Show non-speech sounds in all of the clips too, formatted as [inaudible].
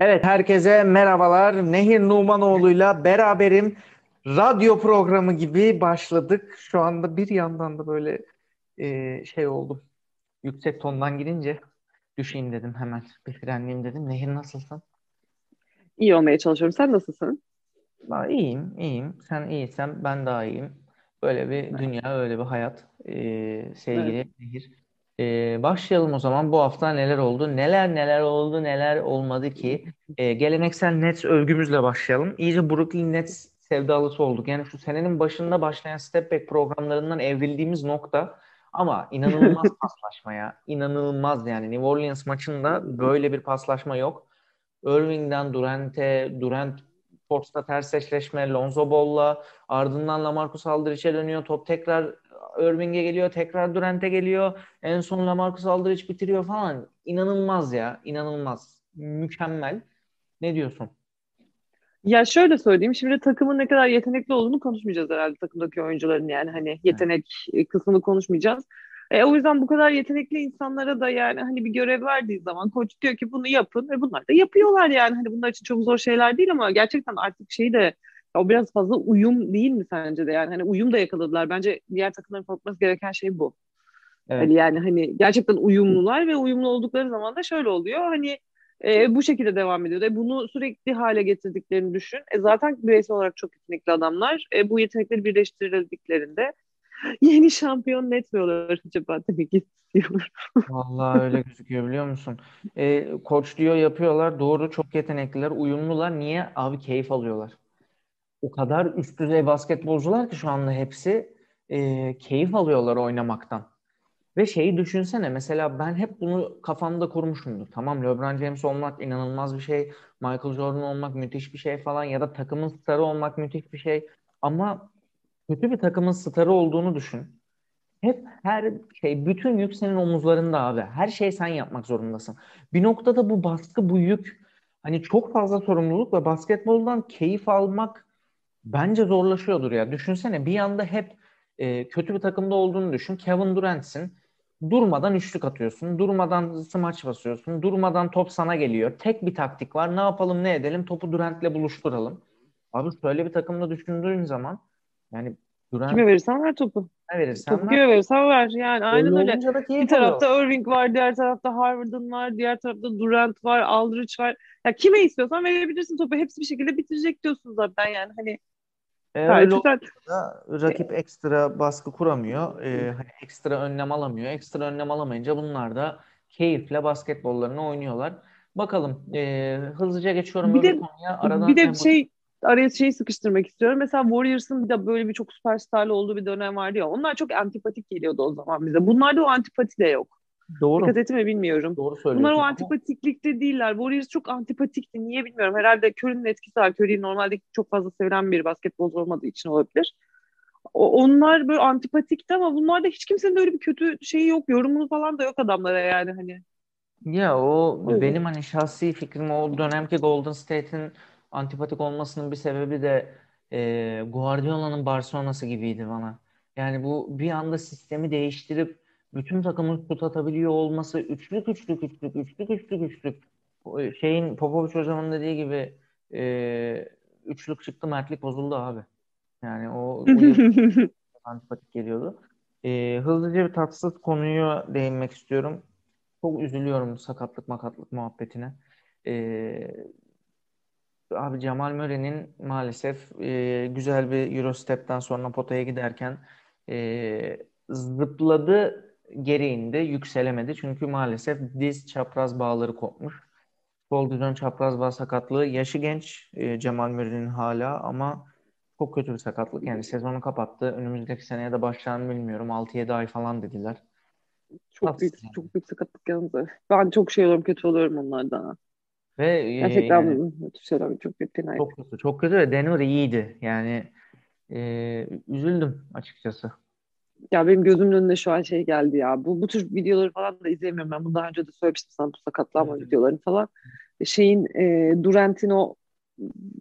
Evet herkese merhabalar. Nehir Numanoğlu'yla beraberim. Radyo programı gibi başladık. Şu anda bir yandan da böyle e, şey oldum. Yüksek tondan girince düşeyim dedim hemen. Bir frenleyeyim dedim. Nehir nasılsın? İyi olmaya çalışıyorum. Sen nasılsın? Ben iyiyim, iyiyim. Sen iyiysen ben daha iyiyim. Böyle bir dünya, öyle bir hayat. Ee, sevgili evet. Nehir. Ee, başlayalım o zaman. Bu hafta neler oldu? Neler neler oldu, neler olmadı ki? Ee, geleneksel Nets övgümüzle başlayalım. İyice Brooklyn Nets sevdalısı olduk. Yani şu senenin başında başlayan step back programlarından evrildiğimiz nokta ama inanılmaz [laughs] paslaşma ya. İnanılmaz yani. New Orleans maçında böyle bir paslaşma yok. Irving'den Durant'e, Durant Sports'ta ters eşleşme, Lonzo Ball'la ardından Lamarcus Aldridge'e dönüyor. Top tekrar Irving'e geliyor, tekrar Durant'e geliyor. En son Lamarcus Aldridge bitiriyor falan. İnanılmaz ya, inanılmaz. Mükemmel. Ne diyorsun? Ya şöyle söyleyeyim, şimdi takımın ne kadar yetenekli olduğunu konuşmayacağız herhalde takımdaki oyuncuların yani hani yetenek evet. kısmını konuşmayacağız. E, o yüzden bu kadar yetenekli insanlara da yani hani bir görev verdiği zaman koç diyor ki bunu yapın ve bunlar da yapıyorlar yani. Hani bunlar için çok zor şeyler değil ama gerçekten artık şeyi de o biraz fazla uyum değil mi sence de yani hani uyum da yakaladılar. Bence diğer takımların korkması gereken şey bu. Evet. Yani, yani hani gerçekten uyumlular ve uyumlu oldukları zaman da şöyle oluyor. Hani e, bu şekilde devam ediyor. E, bunu sürekli hale getirdiklerini düşün. E, zaten bireysel olarak çok yetenekli adamlar. E, bu yetenekleri birleştirdiklerinde [laughs] yeni şampiyon net mi olur acaba demek istiyorum. [laughs] Vallahi öyle gözüküyor biliyor musun? E, koç diyor yapıyorlar. Doğru çok yetenekliler, uyumlular. Niye? Abi keyif alıyorlar. O kadar üst düzey basketbolcular ki şu anda hepsi e, keyif alıyorlar oynamaktan. Ve şeyi düşünsene mesela ben hep bunu kafamda kurmuşumdur. Tamam LeBron James olmak inanılmaz bir şey. Michael Jordan olmak müthiş bir şey falan ya da takımın starı olmak müthiş bir şey. Ama kötü bir takımın starı olduğunu düşün. Hep her şey, bütün yük senin omuzlarında abi. Her şeyi sen yapmak zorundasın. Bir noktada bu baskı, bu yük hani çok fazla sorumluluk ve basketboldan keyif almak bence zorlaşıyordur ya. Düşünsene bir anda hep e, kötü bir takımda olduğunu düşün. Kevin Durant'sin. Durmadan üçlük atıyorsun. Durmadan smaç basıyorsun. Durmadan top sana geliyor. Tek bir taktik var. Ne yapalım ne edelim? Topu Durant'le buluşturalım. Abi şöyle bir takımda düşündüğün zaman yani Durant... Kime verirsen ver topu. Ne verirsen topu ver. kime verirsen ver. Yani aynen öyle. Bir tarafta oluyor. Irving var, diğer tarafta Harvard'ın var, diğer tarafta Durant var, Aldridge var. Ya kime istiyorsan verebilirsin topu. Hepsi bir şekilde bitirecek diyorsun zaten yani. Hani e, öyle güzel. rakip ekstra baskı kuramıyor. E, hani ekstra önlem alamıyor. Ekstra önlem alamayınca bunlar da keyifle basketbollarını oynuyorlar. Bakalım. E, hızlıca geçiyorum bir de, konuya. Aradan bir de şey araya şeyi sıkıştırmak istiyorum. Mesela Warriors'ın bir de böyle bir çok süperstarlı olduğu bir dönem vardı ya. Onlar çok antipatik geliyordu o zaman bize. Bunlarda o antipati de yok. Doğru. Dikkat etme bilmiyorum. Doğru söylüyorsun. Bunlar o antipatiklikte değiller. Warriors çok antipatikti. Niye bilmiyorum. Herhalde Curry'nin etkisi var. Curry normalde çok fazla sevilen bir basketbolcu olmadığı için olabilir. O, onlar böyle antipatikti ama bunlarda hiç kimsenin böyle bir kötü şeyi yok. Yorumunu falan da yok adamlara yani hani. Ya o Öyle. benim hani şahsi fikrim o dönemki Golden State'in antipatik olmasının bir sebebi de e, Guardiola'nın Barcelona'sı gibiydi bana. Yani bu bir anda sistemi değiştirip bütün takımın şut atabiliyor olması üçlük üçlük üçlük üçlük üçlük üçlük şeyin Popovic hocamın dediği gibi e, üçlük çıktı mertlik bozuldu abi. Yani o, o [laughs] antipatik geliyordu. E, hızlıca bir tatsız konuyu değinmek istiyorum. Çok üzülüyorum sakatlık makatlık muhabbetine. E, abi Cemal Möre'nin maalesef e, güzel bir Eurostep'ten sonra potaya giderken e, zıpladı geri indi, yükselemedi. Çünkü maalesef diz çapraz bağları kopmuş. Sol düzön çapraz bağ sakatlığı. Yaşı genç e, Cemal Mürri'nin hala ama çok kötü bir sakatlık. Yani sezonu kapattı. Önümüzdeki seneye de başlarını bilmiyorum. 6-7 ay falan dediler. Çok Aslında. büyük, çok büyük sakatlık yalnız. Ben çok şey oluyorum, kötü oluyorum onlardan. Ve Gerçekten e, kötü şeyler çok kötü. Çok kötü. Çok kötü ve Denver iyiydi. Yani e, üzüldüm açıkçası. Ya benim gözümün önüne şu an şey geldi ya. Bu, bu tür videoları falan da izlemiyorum. Ben bunu daha önce de söylemiştim sana bu sakatlanma videolarını falan. Şeyin e, Durant'in o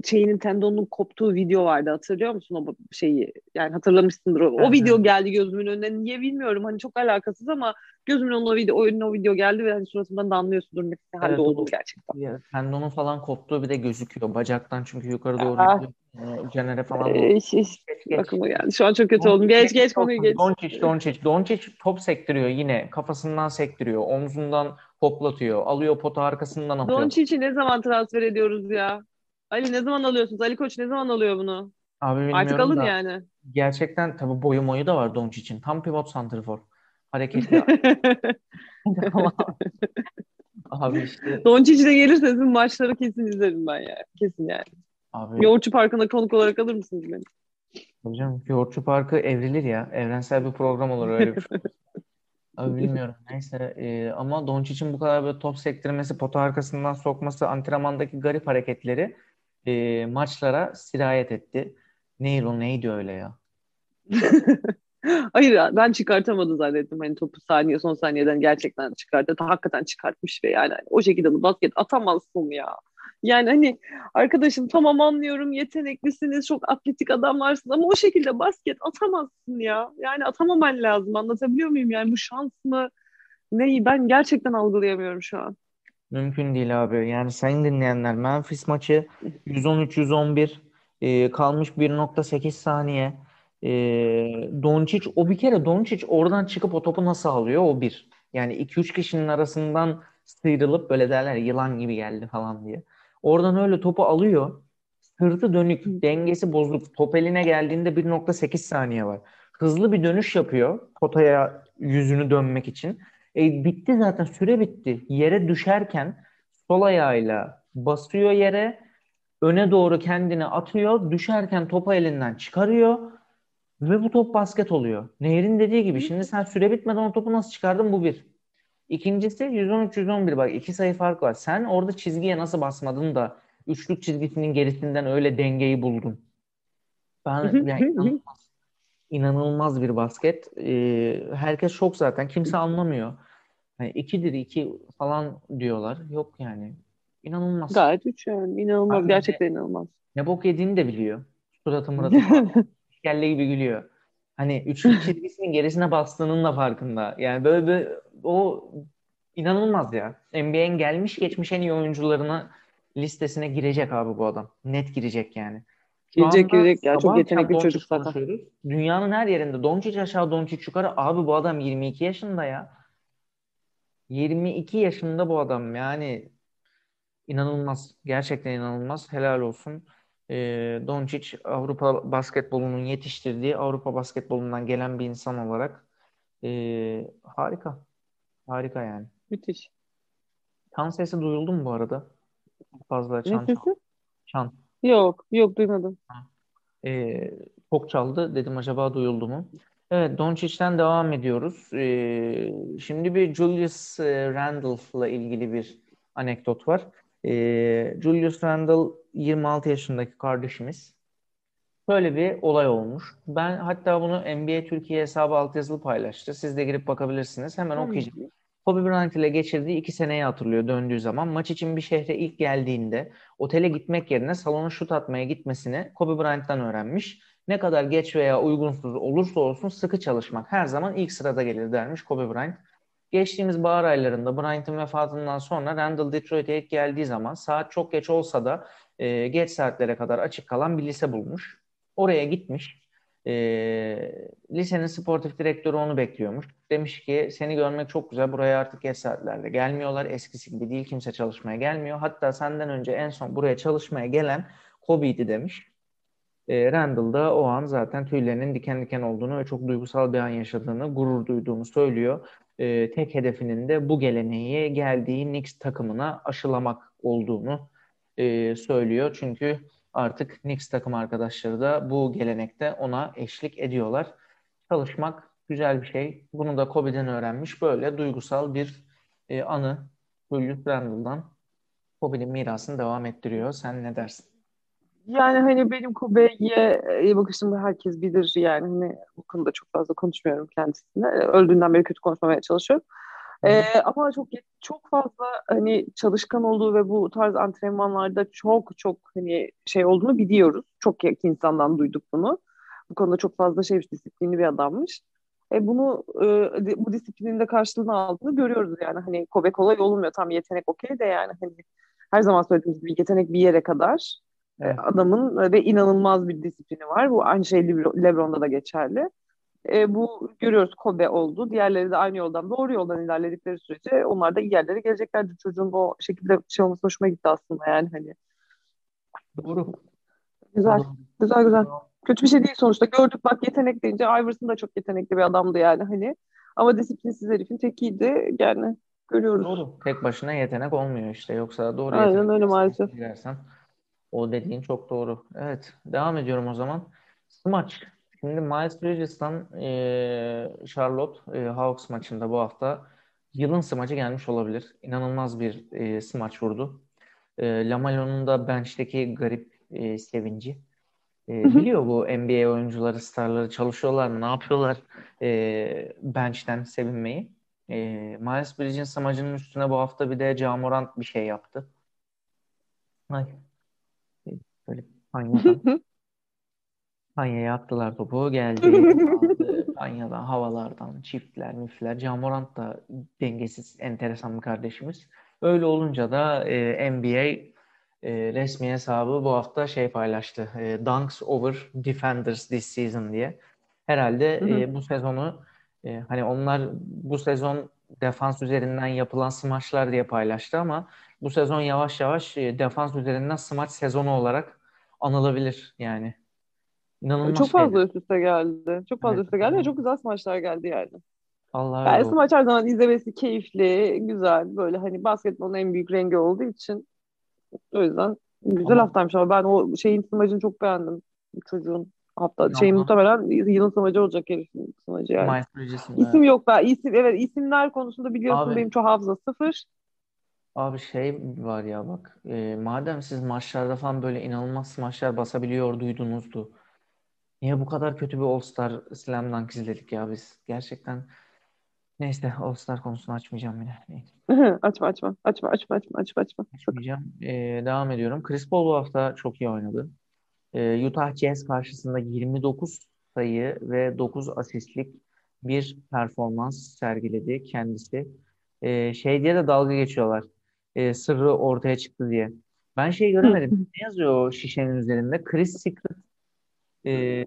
şeyinin tendonunun koptuğu video vardı hatırlıyor musun o şeyi yani hatırlamışsındır o, Evet, o video evet. geldi gözümün önüne niye bilmiyorum hani çok alakasız ama gözümün önüne o video, önüne o video geldi ve hani suratımdan da anlıyorsundur ne halde Evet, olduğunu o- gerçekten. Ya, tendonun falan koptuğu bir de gözüküyor. Bacaktan çünkü yukarı doğru Ah. gidiyor. Ee, Caner'e falan Ee, hiç, hiç Geç, aklıma geldi. Şu an çok kötü oldum. Geç geç konuyu geç. Doncic, Doncic, Doncic top sektiriyor yine. Kafasından sektiriyor. Omzundan hoplatıyor. Alıyor pota arkasından atıyor. Doncic'i ne zaman transfer ediyoruz ya? Ali ne zaman alıyorsunuz? Ali Koç ne zaman alıyor bunu? Abi bilmiyorum Artık alın da yani. gerçekten tabii boyu moyu da var Doncic'in. Tam pivot santrfor. Hareketli. [laughs] [laughs] Abi işte Doncic de gelirse sizin maçları kesin izlerim ben ya. Kesin yani. Abi Yoğurtçu Parkı'na konuk olarak alır mısınız beni? hocam Yoğurtçu Parkı evrilir ya. Evrensel bir program olur öyle bir şey. [laughs] Abi bilmiyorum. Neyse e, ama Doncic'in bu kadar böyle top sektirmesi, pota arkasından sokması, antrenmandaki garip hareketleri e, maçlara sirayet etti. Neydi o neydi öyle ya? [laughs] Hayır ben çıkartamadı zannettim. Hani topu saniye son saniyeden gerçekten çıkarttı. Hakikaten çıkartmış ve yani hani o şekilde de basket atamazsın ya. Yani hani arkadaşım tamam anlıyorum yeteneklisiniz çok atletik adamlarsın ama o şekilde basket atamazsın ya. Yani atamaman lazım anlatabiliyor muyum? Yani bu şans mı? Neyi ben gerçekten algılayamıyorum şu an. Mümkün değil abi. Yani sayın dinleyenler Memphis maçı 113-111 e, kalmış 1.8 saniye. E, Doncic o bir kere Doncic oradan çıkıp o topu nasıl alıyor o bir. Yani 2-3 kişinin arasından sıyrılıp böyle derler yılan gibi geldi falan diye. Oradan öyle topu alıyor. Sırtı dönük, dengesi bozuk. Top eline geldiğinde 1.8 saniye var. Hızlı bir dönüş yapıyor potaya yüzünü dönmek için. E, bitti zaten süre bitti. Yere düşerken sol ayağıyla basıyor yere, öne doğru kendini atıyor, düşerken topu elinden çıkarıyor ve bu top basket oluyor. Nehir'in dediği gibi şimdi sen süre bitmeden o topu nasıl çıkardın bu bir. İkincisi 113-111 bak iki sayı fark var. Sen orada çizgiye nasıl basmadın da üçlük çizgisinin gerisinden öyle dengeyi buldun. Ben yani inanılmaz, inanılmaz bir basket. Ee, herkes şok zaten. Kimse anlamıyor. Yani ikidir iki falan diyorlar. Yok yani. İnanılmaz. Gayet üç yani inanılmaz Abi gerçekten inanılmaz. Ne bok yediğini de biliyor. Suratı muratı. [laughs] Kelle gibi gülüyor. Hani üçlük çizgisinin gerisine bastığının da farkında. Yani böyle bir o inanılmaz ya. NBA'in gelmiş geçmiş en iyi oyuncularına listesine girecek abi bu adam. Net girecek yani. Şu Girecek girecek ya çok yetenekli çocuk zaten. Dünyanın her yerinde Doncic aşağı Doncic yukarı. Abi bu adam 22 yaşında ya. 22 yaşında bu adam yani inanılmaz. Gerçekten inanılmaz. Helal olsun. Ee, Doncic Avrupa basketbolunun yetiştirdiği Avrupa basketbolundan gelen bir insan olarak ee, harika. Harika yani. Müthiş. Çan sesi duyuldu mu bu arada? Fazla Ne çan çal. sesi? Çan. Yok yok duymadım. Ee, çok çaldı. Dedim acaba duyuldu mu? Evet, Doncic'ten devam ediyoruz. Ee, şimdi bir Julius e, Randle'la ilgili bir anekdot var. Ee, Julius Randle 26 yaşındaki kardeşimiz. Böyle bir olay olmuş. Ben hatta bunu NBA Türkiye hesabı altyazılı paylaştı. Siz de girip bakabilirsiniz. Hemen okuyacağım. Kobe Bryant ile geçirdiği iki seneyi hatırlıyor döndüğü zaman. Maç için bir şehre ilk geldiğinde otele gitmek yerine salona şut atmaya gitmesini Kobe Bryant'tan öğrenmiş. Ne kadar geç veya uygunsuz olursa olsun sıkı çalışmak her zaman ilk sırada gelir dermiş Kobe Bryant. Geçtiğimiz bahar aylarında Bryant'ın vefatından sonra Randall Detroit'e ilk geldiği zaman saat çok geç olsa da e, geç saatlere kadar açık kalan bir lise bulmuş. Oraya gitmiş. E, lisenin sportif direktörü onu bekliyormuş. Demiş ki seni görmek çok güzel. Buraya artık geç saatlerde gelmiyorlar. Eskisi gibi değil. Kimse çalışmaya gelmiyor. Hatta senden önce en son buraya çalışmaya gelen Kobe'ydi demiş. E, Randall da o an zaten tüylerinin diken diken olduğunu ve çok duygusal bir an yaşadığını, gurur duyduğunu söylüyor. E, tek hedefinin de bu geleneği geldiği Knicks takımına aşılamak olduğunu e, söylüyor. Çünkü artık Knicks takım arkadaşları da bu gelenekte ona eşlik ediyorlar. Çalışmak güzel bir şey. Bunu da Kobe'den öğrenmiş. Böyle duygusal bir e, anı Julius Randle'dan Kobe'nin mirasını devam ettiriyor. Sen ne dersin? Yani hani benim Kobe'ye iyi bakışım herkes bilir yani hani bu konuda çok fazla konuşmuyorum kendisine. Öldüğünden beri kötü konuşmamaya çalışıyorum. Ee, ama çok çok fazla hani çalışkan olduğu ve bu tarz antrenmanlarda çok çok hani şey olduğunu biliyoruz. Çok insandan duyduk bunu. Bu konuda çok fazla şeymiş, disiplinli bir adammış. E bunu e, bu disiplinin de karşılığını aldığını görüyoruz yani. Hani Kobe kolay olmuyor. Tam yetenek okey de yani hani her zaman söylediğimiz gibi yetenek bir yere kadar. E, evet. Adamın ve inanılmaz bir disiplini var. Bu aynı şey LeBron'da da geçerli. E, bu görüyoruz Kobe oldu. Diğerleri de aynı yoldan doğru yoldan ilerledikleri sürece onlar da iyi yerlere geleceklerdir. Çocuğun o şekilde şey olması hoşuma gitti aslında yani hani. Doğru. Güzel. Doğru. Güzel güzel. Kötü bir şey değil sonuçta. Gördük bak yetenek deyince Iverson da çok yetenekli bir adamdı yani hani. Ama disiplinsiz herifin tekiydi yani görüyoruz. Doğru. Tek başına yetenek olmuyor işte. Yoksa doğru Aynen yetenek öyle maalesef. Girersen, o dediğin çok doğru. Evet. Devam ediyorum o zaman. Smaç. Şimdi Miles Bridges'tan e, Charlotte e, Hawks maçında bu hafta yılın smacı gelmiş olabilir. İnanılmaz bir e, smaç vurdu. E, Lamelo'nun da bench'teki garip e, sevinci. E, biliyor bu NBA oyuncuları, starları çalışıyorlar mı, ne yapıyorlar e, bench'ten sevinmeyi. E, Miles Bridges'in smacının üstüne bu hafta bir de Jamorant bir şey yaptı. Ay. Böyle [laughs] panyadan. Panya'ya attılar topu. Geldi. [laughs] Panyadan, havalardan, çiftler, müfler. Camorant da dengesiz, enteresan bir kardeşimiz. Öyle olunca da e, NBA e, resmi hesabı bu hafta şey paylaştı. E, Dunks over Defenders this season diye. Herhalde E, bu sezonu e, hani onlar bu sezon defans üzerinden yapılan smaçlar diye paylaştı ama bu sezon yavaş yavaş e, defans üzerinden smaç sezonu olarak anılabilir yani. İnanılmaz Çok fazla üst üste geldi. Çok fazla evet. üst üste geldi ve çok güzel smaçlar geldi yani. Allah yani smaç her zaman izlemesi keyifli, güzel. Böyle hani basketbolun en büyük rengi olduğu için o yüzden güzel ama... haftaymış ama ben o şeyin smacını çok beğendim. Çocuğun hafta şeyin muhtemelen yılın smacı olacak herifin smacı yani. Miles. İsim evet. yok ben isim evet isimler konusunda biliyorsun Abi, benim çok hafıza sıfır. Abi şey var ya bak e, madem siz maçlarda falan böyle inanılmaz maçlar basabiliyor duydunuzdu. Niye bu kadar kötü bir All-Star Slam Dunk izledik ya biz? Gerçekten neyse All-Star konusunu açmayacağım yine. [laughs] açma açma. Açma açma açma açma açma. Açmayacağım. Ee, devam ediyorum. Chris Paul bu hafta çok iyi oynadı. Ee, Utah Jazz karşısında 29 sayı ve 9 asistlik bir performans sergiledi kendisi. Ee, şey diye de dalga geçiyorlar. Ee, sırrı ortaya çıktı diye. Ben şey göremedim. [laughs] ne yazıyor o şişenin üzerinde? Chris Secret e,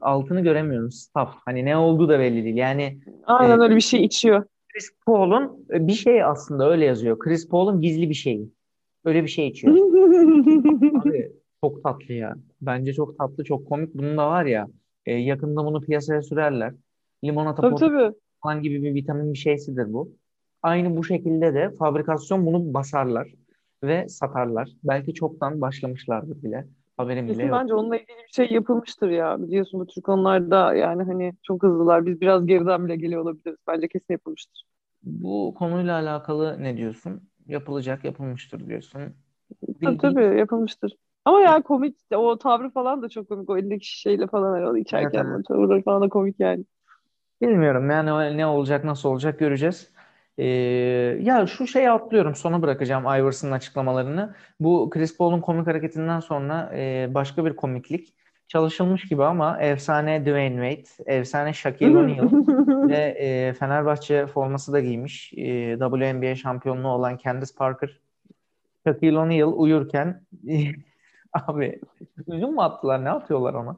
altını göremiyorum. Staff. Hani ne olduğu da belli değil. Yani Aynen e, öyle bir şey içiyor. Chris Paul'un e, bir şey aslında öyle yazıyor. Chris Paul'un gizli bir şeyi. Öyle bir şey içiyor. [laughs] Abi çok tatlı ya. Bence çok tatlı, çok komik. Bunun da var ya e, yakında bunu piyasaya sürerler. Limonata tabii, tabii. falan gibi bir vitamin bir şeysidir bu. Aynı bu şekilde de fabrikasyon bunu basarlar ve satarlar. Belki çoktan başlamışlardır bile. Haberim bile Kesin yok. bence onunla ilgili bir şey yapılmıştır ya. Biliyorsun bu tür konularda yani hani çok hızlılar. Biz biraz geriden bile geliyor olabiliriz. Bence kesin yapılmıştır. Bu konuyla alakalı ne diyorsun? Yapılacak, yapılmıştır diyorsun. Tabii tabii yapılmıştır. Ama ya komik o tavrı falan da çok komik. O elindeki şişeyle falan o içerken evet, evet. tavırları falan da komik yani. Bilmiyorum yani ne olacak nasıl olacak göreceğiz. Ee, ya şu şeyi atlıyorum sona bırakacağım Iverson'ın açıklamalarını. Bu Chris Paul'un komik hareketinden sonra e, başka bir komiklik çalışılmış gibi ama efsane Dwayne Wade, efsane Shaquille O'Neal [laughs] ve e, Fenerbahçe forması da giymiş. E, WNBA şampiyonluğu olan Candice Parker. Shaquille O'Neal uyurken [laughs] abi üzüm mü attılar ne atıyorlar ona?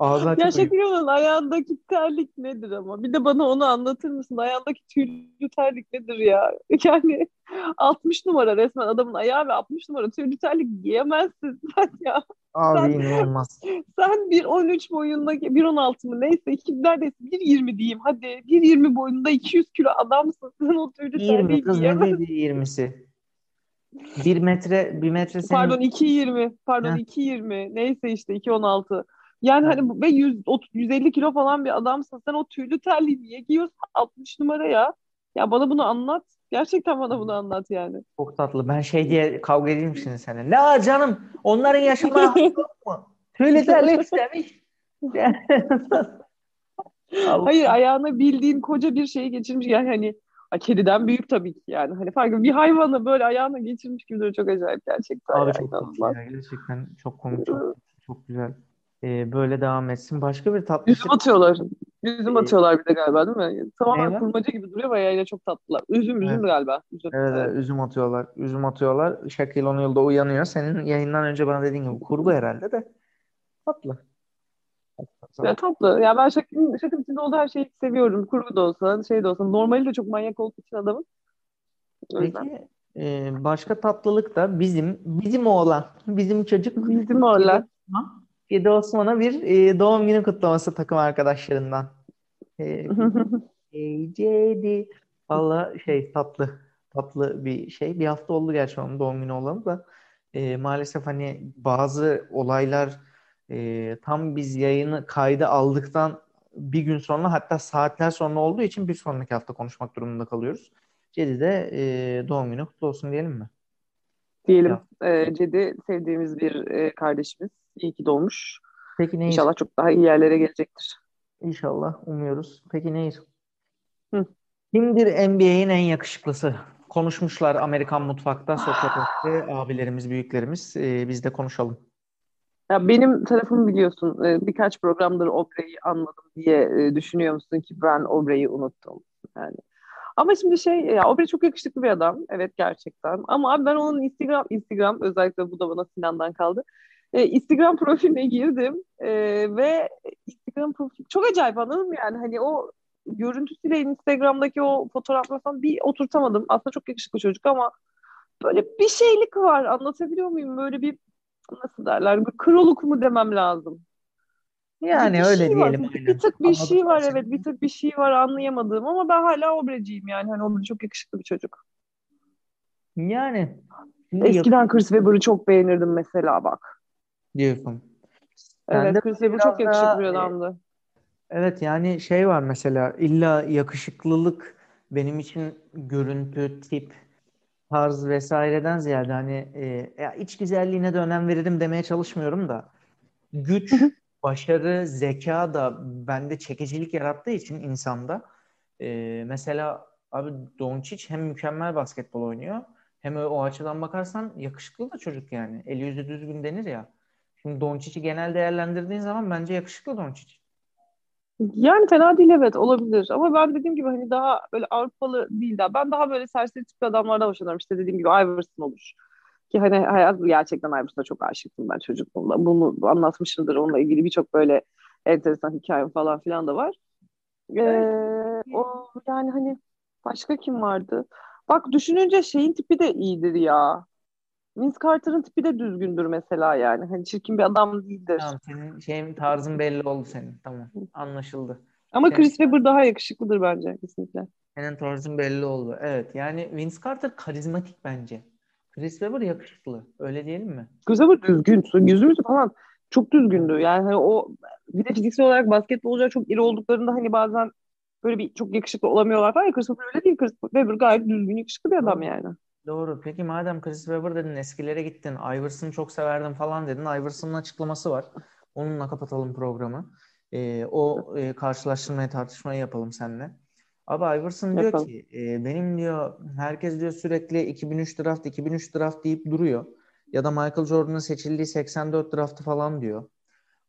Ağzına ya Şakira'nın ayağındaki terlik nedir ama? Bir de bana onu anlatır mısın? Ayağındaki tüylü terlik nedir ya? [laughs] Yani 60 numara resmen adamın ayağı ve 60 numara tüylü terlik giyemezsin [laughs] sen ya. Abi sen, inanılmaz. [laughs] Sen 1.13 boyundaki 1.16 mı neyse kim neredeyse 1.20 diyeyim hadi 1.20 boyunda 200 kilo adamsın sen o tüylü terliği kız giyemezsin. 20'si? 1 metre 1 metre senin... Pardon 2.20 pardon 2.20 neyse işte 2.16 yani hani ve 100, 30, 150 kilo falan bir adamsın. Sen o tüylü terliği niye giyiyorsun 60 numara ya? Ya bana bunu anlat. Gerçekten bana bunu anlat yani. Çok tatlı. Ben şey diye kavga edeyim şimdi seninle. Ne canım? Onların yaşamaya [laughs] yok mu? Tüylü terlik istemiş. [laughs] Hayır ayağına bildiğin koca bir şeyi geçirmiş. Yani hani kediden büyük tabii ki yani. Hani farklı bir hayvanı böyle ayağına geçirmiş gibi duruyor. Çok acayip gerçekten. Abi çok inanılmaz. ya. Gerçekten çok komik, çok, [laughs] çok güzel. Ee, böyle devam etsin. Başka bir tatlı Üzüm atıyorlar. Üzüm Ee, atıyorlar bir de galiba değil mi? Tamamen kurmaca gibi duruyor ama yayla çok tatlılar. Üzüm üzüm Evet. galiba. Üzüm. Evet, Evet. üzüm atıyorlar. Üzüm atıyorlar. Şakil onu yolda uyanıyor. Senin yayından önce bana dediğin gibi kurgu herhalde de tatlı. Ya tatlı. Ya ben şakın, şakın içinde olduğu her şeyi seviyorum. Kurgu da olsa, şey de olsa. Normali de çok manyak olduğu için adamın. Peki e, başka tatlılık da bizim bizim oğlan, bizim çocuk Bizim oğlan. Osman, Fide Osman'a bir e, doğum günü kutlaması takım arkadaşlarından. E, [laughs] Ecedi. Valla şey tatlı tatlı bir şey. Bir hafta oldu gerçi onun doğum günü olalı da E, maalesef hani bazı olaylar e, tam biz yayını kayda aldıktan bir gün sonra hatta saatler sonra olduğu için bir sonraki hafta konuşmak durumunda kalıyoruz. Cedi'de e, doğum günü kutlu olsun diyelim mi? Diyelim. Ya. Ee, Cedi sevdiğimiz bir e, kardeşimiz. İyi ki doğmuş. Peki Nehir? İnşallah çok daha iyi yerlere gelecektir. İnşallah umuyoruz. Peki Nehir? Hı. Kimdir NBA'in en yakışıklısı? Konuşmuşlar Amerikan mutfakta Sokrates'te abilerimiz, büyüklerimiz. E, biz de konuşalım. Ya benim tarafımı biliyorsun. Ee, birkaç programdır Obrey'i anladım diye e, düşünüyor musun ki ben Obrey'i unuttum. Yani. Ama şimdi şey ya Obrey çok yakışıklı bir adam. Evet gerçekten. Ama abi ben onun Instagram Instagram özellikle bu da bana Sinan'dan kaldı. Ee, Instagram profiline girdim Ee, ve Instagram profil çok acayip anladın mı yani hani o görüntüsüyle Instagram'daki o fotoğrafla falan bir oturtamadım. Aslında çok yakışıklı çocuk ama böyle bir şeylik var anlatabiliyor muyum? Böyle bir nasıl derler bir kroluk mu demem lazım. Yani bir öyle şey var. diyelim aynen. bir tık bir Anladım şey var evet bir tık bir şey var anlayamadığım ama ben hala Obre'ciyim yani hani Obre çok yakışıklı bir çocuk. Yani Eskiden Chris Webber'ı çok beğenirdim mesela bak. Diyorsun. Evet Sende Chris Webber çok yakışıklı bir daha e, adamdı. evet yani şey var mesela illa yakışıklılık benim için görüntü, tip, tarz vesaireden ziyade hani e, ya iç güzelliğine de önem veririm demeye çalışmıyorum da güç, başarı, zeka da bende çekicilik yarattığı için insanda e, mesela abi Doncic hem mükemmel basketbol oynuyor hem o açıdan bakarsan yakışıklı da çocuk yani. Eli yüzü düzgün denir ya. Şimdi Doncic'i genel değerlendirdiğin zaman bence yakışıklı Doncic. Yani fena değil evet olabilir ama ben dediğim gibi hani daha böyle Avrupalı değil de ben daha böyle serseri tipli adamlardan hoşlanıyorum. İşte dediğim gibi Iverson olur. Ki hani hayat gerçekten Iverson'a çok aşıktım ben çocukluğumda. Bunu anlatmışımdır. Onunla ilgili birçok böyle enteresan hikayem falan filan da var. Ee, o yani hani başka kim vardı? Bak düşününce şeyin tipi de iyidir ya. Vince Carter'ın tipi de düzgündür mesela yani. Hani çirkin bir adam değildir. Tamam senin şeyin tarzın belli oldu senin. Tamam. Anlaşıldı. Ama Senin, Chris Webber daha yakışıklıdır bence kesinlikle. senin tarzın belli oldu. Evet. Yani Vince Carter karizmatik bence. Chris Webber yakışıklı. Öyle diyelim mi? Chris Webber düzgün. Yüzümüz falan çok düzgündü. Yani hani o bir de fiziksel olarak basketbolcular çok iri olduklarında hani bazen böyle bir çok yakışıklı olamıyorlar falan ya. Chris Webber öyle değil. Chris Webber gayet düzgün yakışıklı bir adam yani. Doğru. Peki madem Chris Webber dedin, eskilere gittin, Iverson'ı çok severdim falan dedin. Iverson'ın açıklaması var. Onunla kapatalım programı. Ee, o e, karşılaştırmayı, tartışmayı yapalım seninle. Abi Iverson diyor Yapalım. ki e, benim diyor herkes diyor sürekli 2003 draft 2003 draft deyip duruyor. Ya da Michael Jordan'ın seçildiği 84 draftı falan diyor.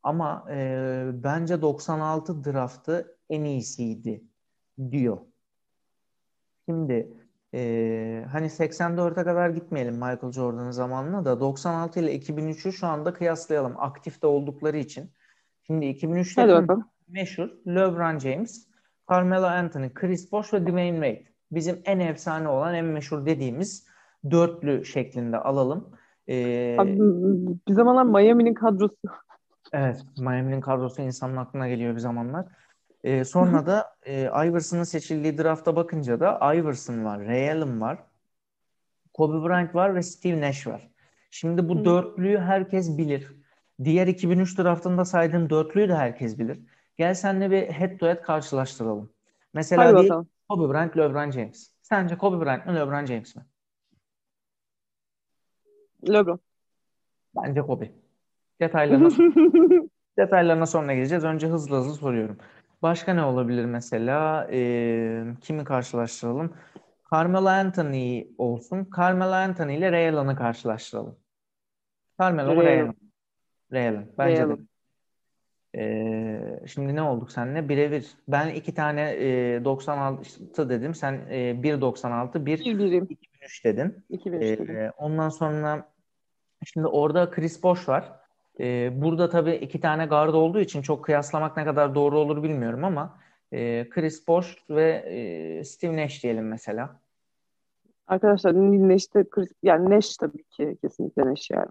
Ama e, bence 96 draftı en iyisiydi diyor. Şimdi e, hani 84'e kadar gitmeyelim Michael Jordan'ın zamanına da 96 ile 2003'ü şu anda kıyaslayalım aktifte oldukları için. Şimdi 2003'te Hadi kim bakalım. meşhur? LeBron James, Carmelo Anthony, Chris Bosh ve Dwayne Wade. Bizim en efsane olan, en meşhur dediğimiz dörtlü şeklinde alalım. Ee, Abi, bir zamanlar Miami'nin kadrosu. evet, Miami'nin kadrosu insanın aklına geliyor bir zamanlar. Ee, sonra da e, Iverson'ın seçildiği drafta bakınca da Iverson var, Ray Allen var, Kobe Bryant var ve Steve Nash var. Şimdi bu Hı. dörtlüyü herkes bilir. Diğer 2003 draftında saydığım dörtlüyü de herkes bilir. Gel seninle bir head to head karşılaştıralım. Mesela Hadi bir bakalım. Kobe Bryant, LeBron James. Sence Kobe Bryant mı, LeBron James mi? LeBron. Bence Kobe. Detaylarına, [laughs] detaylarına sonra gireceğiz. Önce hızlı hızlı soruyorum. Başka ne olabilir mesela? Ee, kimi karşılaştıralım? Carmelo Anthony olsun. Carmelo Anthony ile Ray Allen'ı karşılaştıralım. Carmelo mu Ray Allen. Ray Allen. Bence Ray de. Ee, şimdi ne olduk seninle? Birebir. Ben iki tane e, 96 dedim. Sen e, 1.96, bir Bir birim. 2003 dedin. 2003 dedim. Ee, ondan sonra şimdi orada Chris Bosh var. Ee, burada tabii iki tane guard olduğu için çok kıyaslamak ne kadar doğru olur bilmiyorum ama e, Chris Bosh ve e, Steve Nash diyelim mesela. Arkadaşlar Neş'te Chris, yani Neş tabii ki kesinlikle Neş yani.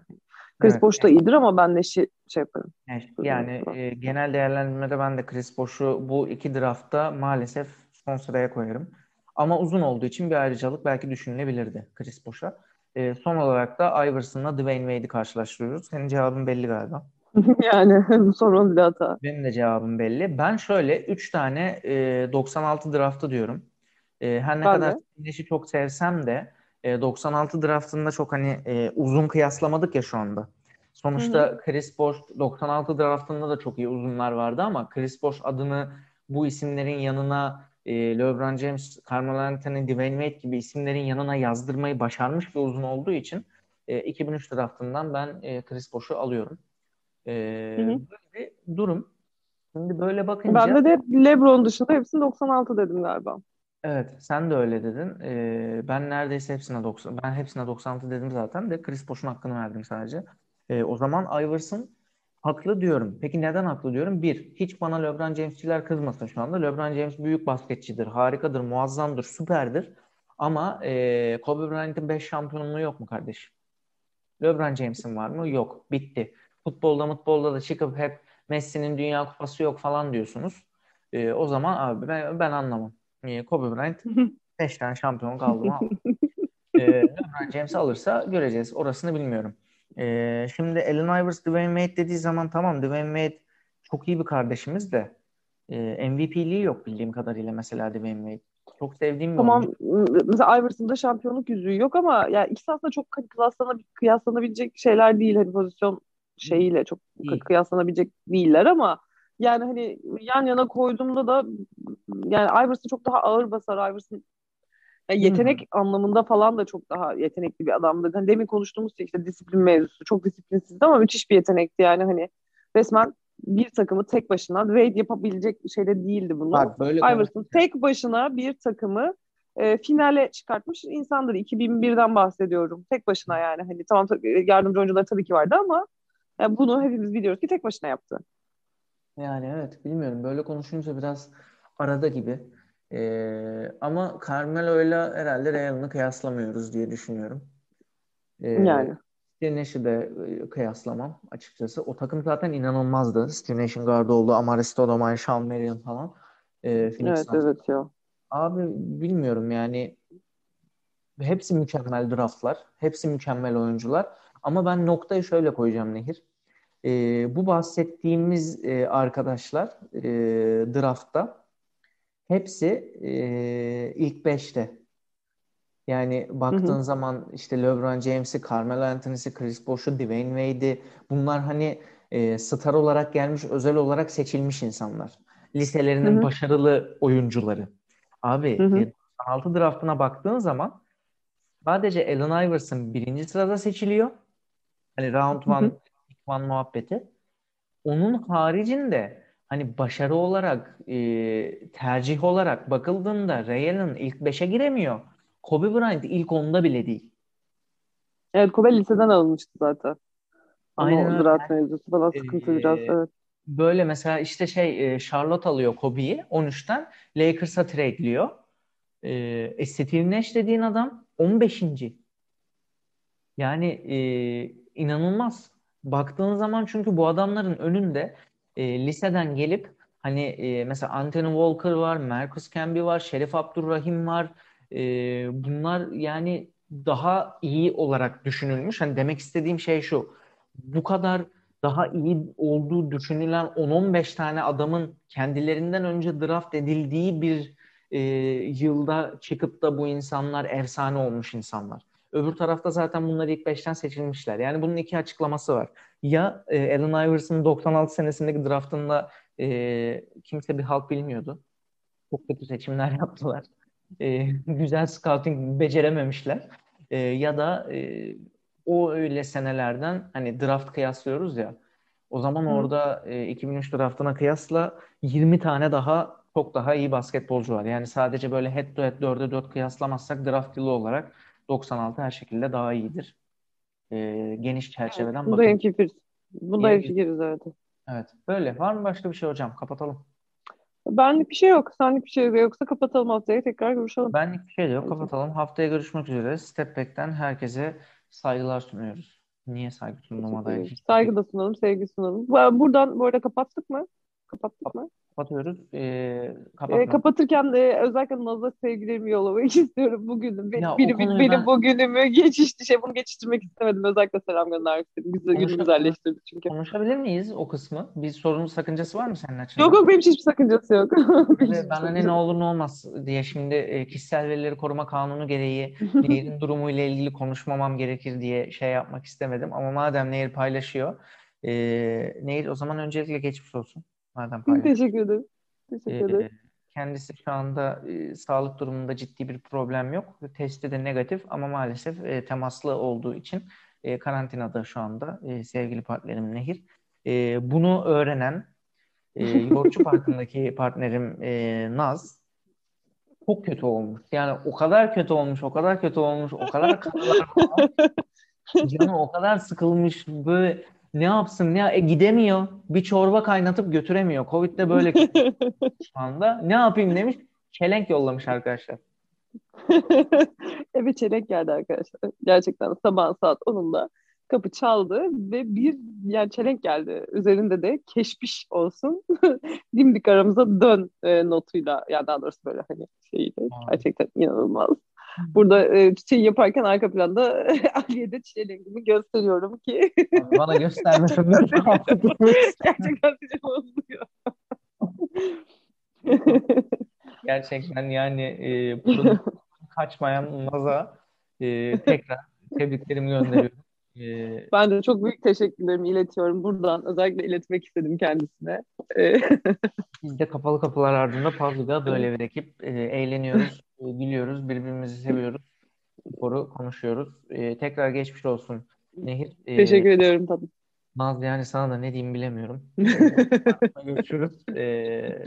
Chris Evet, Bosh da iyidir ama ben Neş'i şey yaparım. Nash. Yani e, genel değerlendirmede ben de Chris Bosh'u bu iki draftta maalesef son sıraya koyarım. Ama uzun olduğu için bir ayrıcalık belki düşünülebilirdi Chris Bosh'a. E, son olarak da Iverson'la Dwayne Wade'i karşılaştırıyoruz. Senin cevabın belli galiba. [laughs] yani [laughs] sorun bile hata. Benim de cevabım belli. Ben şöyle 3 tane e, 96 draftı diyorum. E, her ne Ben kadar de. Neş'i çok sevsem de e, 96 draftında çok hani e, uzun kıyaslamadık ya şu anda. Sonuçta Chris Bosh 96 draftında da çok iyi uzunlar vardı ama Chris Bosh adını bu isimlerin yanına e, LeBron James, Carmelo Anthony, Dwayne Wade gibi isimlerin yanına yazdırmayı başarmış bir uzun olduğu için e, 2003 draftından ben e, Chris Bosh'u alıyorum. E, Hı hı. böyle bir durum. Şimdi böyle bakınca Ben de hep LeBron dışında hepsini 96 dedim galiba. evet sen de öyle dedin. E, ben neredeyse hepsine 90 ben hepsine 96 dedim zaten de Chris Bosh'un hakkını verdim sadece. E, o zaman Iverson haklı diyorum. Peki neden haklı diyorum? Bir, hiç bana LeBron James'çiler kızmasın şu anda. LeBron James büyük basketçidir, harikadır, muazzamdır, süperdir. Ama e, Kobe Bryant'ın 5 şampiyonluğu yok mu kardeşim? LeBron James'in var mı? Yok. Bitti. Futbolda futbolda da çıkıp hep Messi'nin Dünya Kupası yok falan diyorsunuz. E, o zaman abi ben, ben anlamam. E, Kobe Bryant [laughs] 5 tane şampiyon kaldı mı? [laughs] E, LeBron James alırsa göreceğiz. Orasını bilmiyorum. E, şimdi Allen Iverson, Dwayne Wade dediği zaman tamam Dwayne Wade çok iyi bir kardeşimiz de e, MVP'liği yok bildiğim kadarıyla mesela Dwayne Wade. Çok sevdiğim bir Tamam oyuncu. mesela Iverson'da şampiyonluk yüzüğü yok ama ya ikisi aslında çok kıyaslanabil- kıyaslanabilecek şeyler değil. Hani pozisyon şeyiyle çok Değil. kıyaslanabilecek değiller ama yani hani yan yana koyduğumda da yani Iverson çok daha ağır basar. Iverson yani yetenek anlamında falan da çok daha yetenekli bir adamdı. Hani demin konuştuğumuz şey işte disiplin mevzusu. Çok disiplinsizdi ama müthiş bir yetenekti yani hani resmen bir takımı tek başına raid yapabilecek şeyde değildi bunlar. Bak böyle Iverson tek başına bir takımı e, finale çıkartmış insandır. 2001'den bahsediyorum. Tek başına yani. Hani tamam tabii, yardımcı oyuncular tabii ki vardı ama e, bunu hepimiz biliyoruz ki tek başına yaptı. Yani evet bilmiyorum böyle konuşunca biraz arada gibi. Ee, ama Carmelo'yla herhalde Real'ını kıyaslamıyoruz diye düşünüyorum. Ee, Yani. Steve Nash'i de kıyaslamam açıkçası. O takım zaten inanılmazdı. Steve Nash'in gardı oldu. Amare Stoudemire, Sean Marion falan. Ee, Phoenix Evet Suns. evet ya. Abi bilmiyorum yani hepsi mükemmel draftlar. Hepsi mükemmel oyuncular. Ama ben noktayı şöyle koyacağım Nehir. Ee, bu bahsettiğimiz e, arkadaşlar e, draftta hepsi e, ilk beşte. Yani baktığın Hı hı. zaman işte LeBron James'i, Carmelo Anthony'si, Chris Bosh'u, Dwayne Wade'i bunlar hani e, star olarak gelmiş, özel olarak seçilmiş insanlar. Liselerinin Hı hı. başarılı oyuncuları. Abi Hı hı. e, 96 draftına baktığın zaman sadece Allen Iverson birinci sırada seçiliyor. Hani round one, hı. pick one muhabbeti. Onun haricinde hani başarı olarak, e, tercih olarak bakıldığında Ray Allen ilk 5'e giremiyor. Kobe Bryant ilk 10'da bile değil. Evet Kobe liseden alınmıştı zaten. Ama Aynen o öyle. draft mevzusu falan sıkıntı biraz Ee, evet. böyle mesela işte şey e, Charlotte alıyor Kobe'yi 13'ten Lakers'a trade'liyor. E, Steve Nash dediğin adam 15. Yani e, inanılmaz. Baktığın zaman çünkü bu adamların önünde e, liseden gelip hani e, mesela Anthony Walker var, Marcus Camby var, Şerif Abdurrahim var. E, bunlar yani daha iyi olarak düşünülmüş. Hani demek istediğim şey şu. Bu kadar daha iyi olduğu düşünülen 10-15 tane adamın kendilerinden önce draft edildiği bir e, yılda çıkıp da bu insanlar efsane olmuş insanlar. Öbür tarafta zaten bunlar ilk 5'ten seçilmişler. Yani bunun iki açıklaması var. Ya e, Allen Iverson'ın 96 senesindeki draftında e, kimse bir halk bilmiyordu. Çok kötü seçimler [laughs] yaptılar. E, güzel scouting becerememişler. E, ya da e, o öyle senelerden hani draft kıyaslıyoruz ya. O zaman orada e, 2003 draftına kıyasla 20 tane daha çok daha iyi basketbolcu var. Yani sadece böyle head to head 4'e 4 kıyaslamazsak draft yılı olarak 96 her şekilde daha iyidir. E, geniş çerçeveden evet, Bu da hemfikiriz. Bu da hemfikiriz evet. Evet. Böyle. Var mı başka bir şey hocam? Kapatalım. Benlik bir şey yok. Senlik bir şey yoksa kapatalım haftaya tekrar görüşelim. Benlik bir şey de yok. Kapatalım. Haftaya görüşmek üzere. Step Back'ten herkese saygılar sunuyoruz. Niye saygı sunulmadaydı? Saygı da sunalım, sevgi sunalım. Buradan bu arada kapattık mı? Kapattık mı? kapatıyoruz. Ee, e, kapatırken de özellikle Naz'a sevgilerimi yollamak [laughs] istiyorum bugünüm. Benim, benim, benim ben... bugünümü [laughs] geçişti. Şey, bunu geçiştirmek istemedim. Özellikle selam göndermek istedim. Güzel, günü güzelleştirdi çünkü. Konuşabilir miyiz o kısmı? Bir sorunun sakıncası var mı senin açından? Yok yok benim hiçbir sakıncası yok. ben hani ne olur ne olmaz diye şimdi e, kişisel verileri koruma kanunu gereği [laughs] Nehir'in durumuyla ilgili konuşmamam gerekir diye şey yapmak istemedim. Ama madem Nehir paylaşıyor e, Nehir o zaman öncelikle geçmiş olsun. Madem paylaştın. Teşekkür ederim. Teşekkür ederim. kendisi şu anda e, sağlık durumunda ciddi bir problem yok. Testi de negatif ama maalesef e, temaslı olduğu için e, karantinada şu anda e, sevgili partnerim Nehir. E, bunu öğrenen e, [laughs] Yoğurtçu Parkı'ndaki partnerim e, Naz çok kötü olmuş. Yani o kadar kötü olmuş, o kadar kötü olmuş, o kadar [laughs] canı o kadar sıkılmış böyle ne yapsın ne e, gidemiyor. Bir çorba kaynatıp götüremiyor. Covid'de böyle [laughs] şu anda. Ne yapayım demiş. Çelenk yollamış arkadaşlar. [laughs] evet çelenk geldi arkadaşlar. Gerçekten sabah saat 10'unda kapı çaldı ve bir yani çelenk geldi. Üzerinde de keşpiş olsun. [laughs] Dimdik aramıza dön e, notuyla. Yani daha doğrusu böyle hani şeydi. Gerçekten inanılmaz. [laughs] Burada e, çiçeği yaparken arka planda [laughs] Aliye de çiçeği gösteriyorum ki. Bana göstermesin. [laughs] Gerçekten sinir bozuluyor. Gerçekten yani e, kaçmayan Naz'a e, tekrar tebriklerimi gönderiyorum. E, ben de çok büyük teşekkürlerimi iletiyorum buradan. Özellikle iletmek istedim kendisine. Biz de kapalı kapılar ardında Pavlu'da böyle bir ekip e, eğleniyoruz, e, gülüyoruz, birbirimizi seviyoruz, sporu konuşuyoruz. E, tekrar geçmiş olsun Nehir. E, Teşekkür ediyorum tabii. Naz yani sana da ne diyeyim bilemiyorum. [laughs] Görüşürüz. E,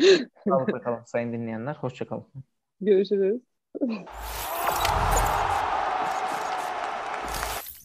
sağlıkla kalın sayın dinleyenler. Hoşçakalın. Görüşürüz.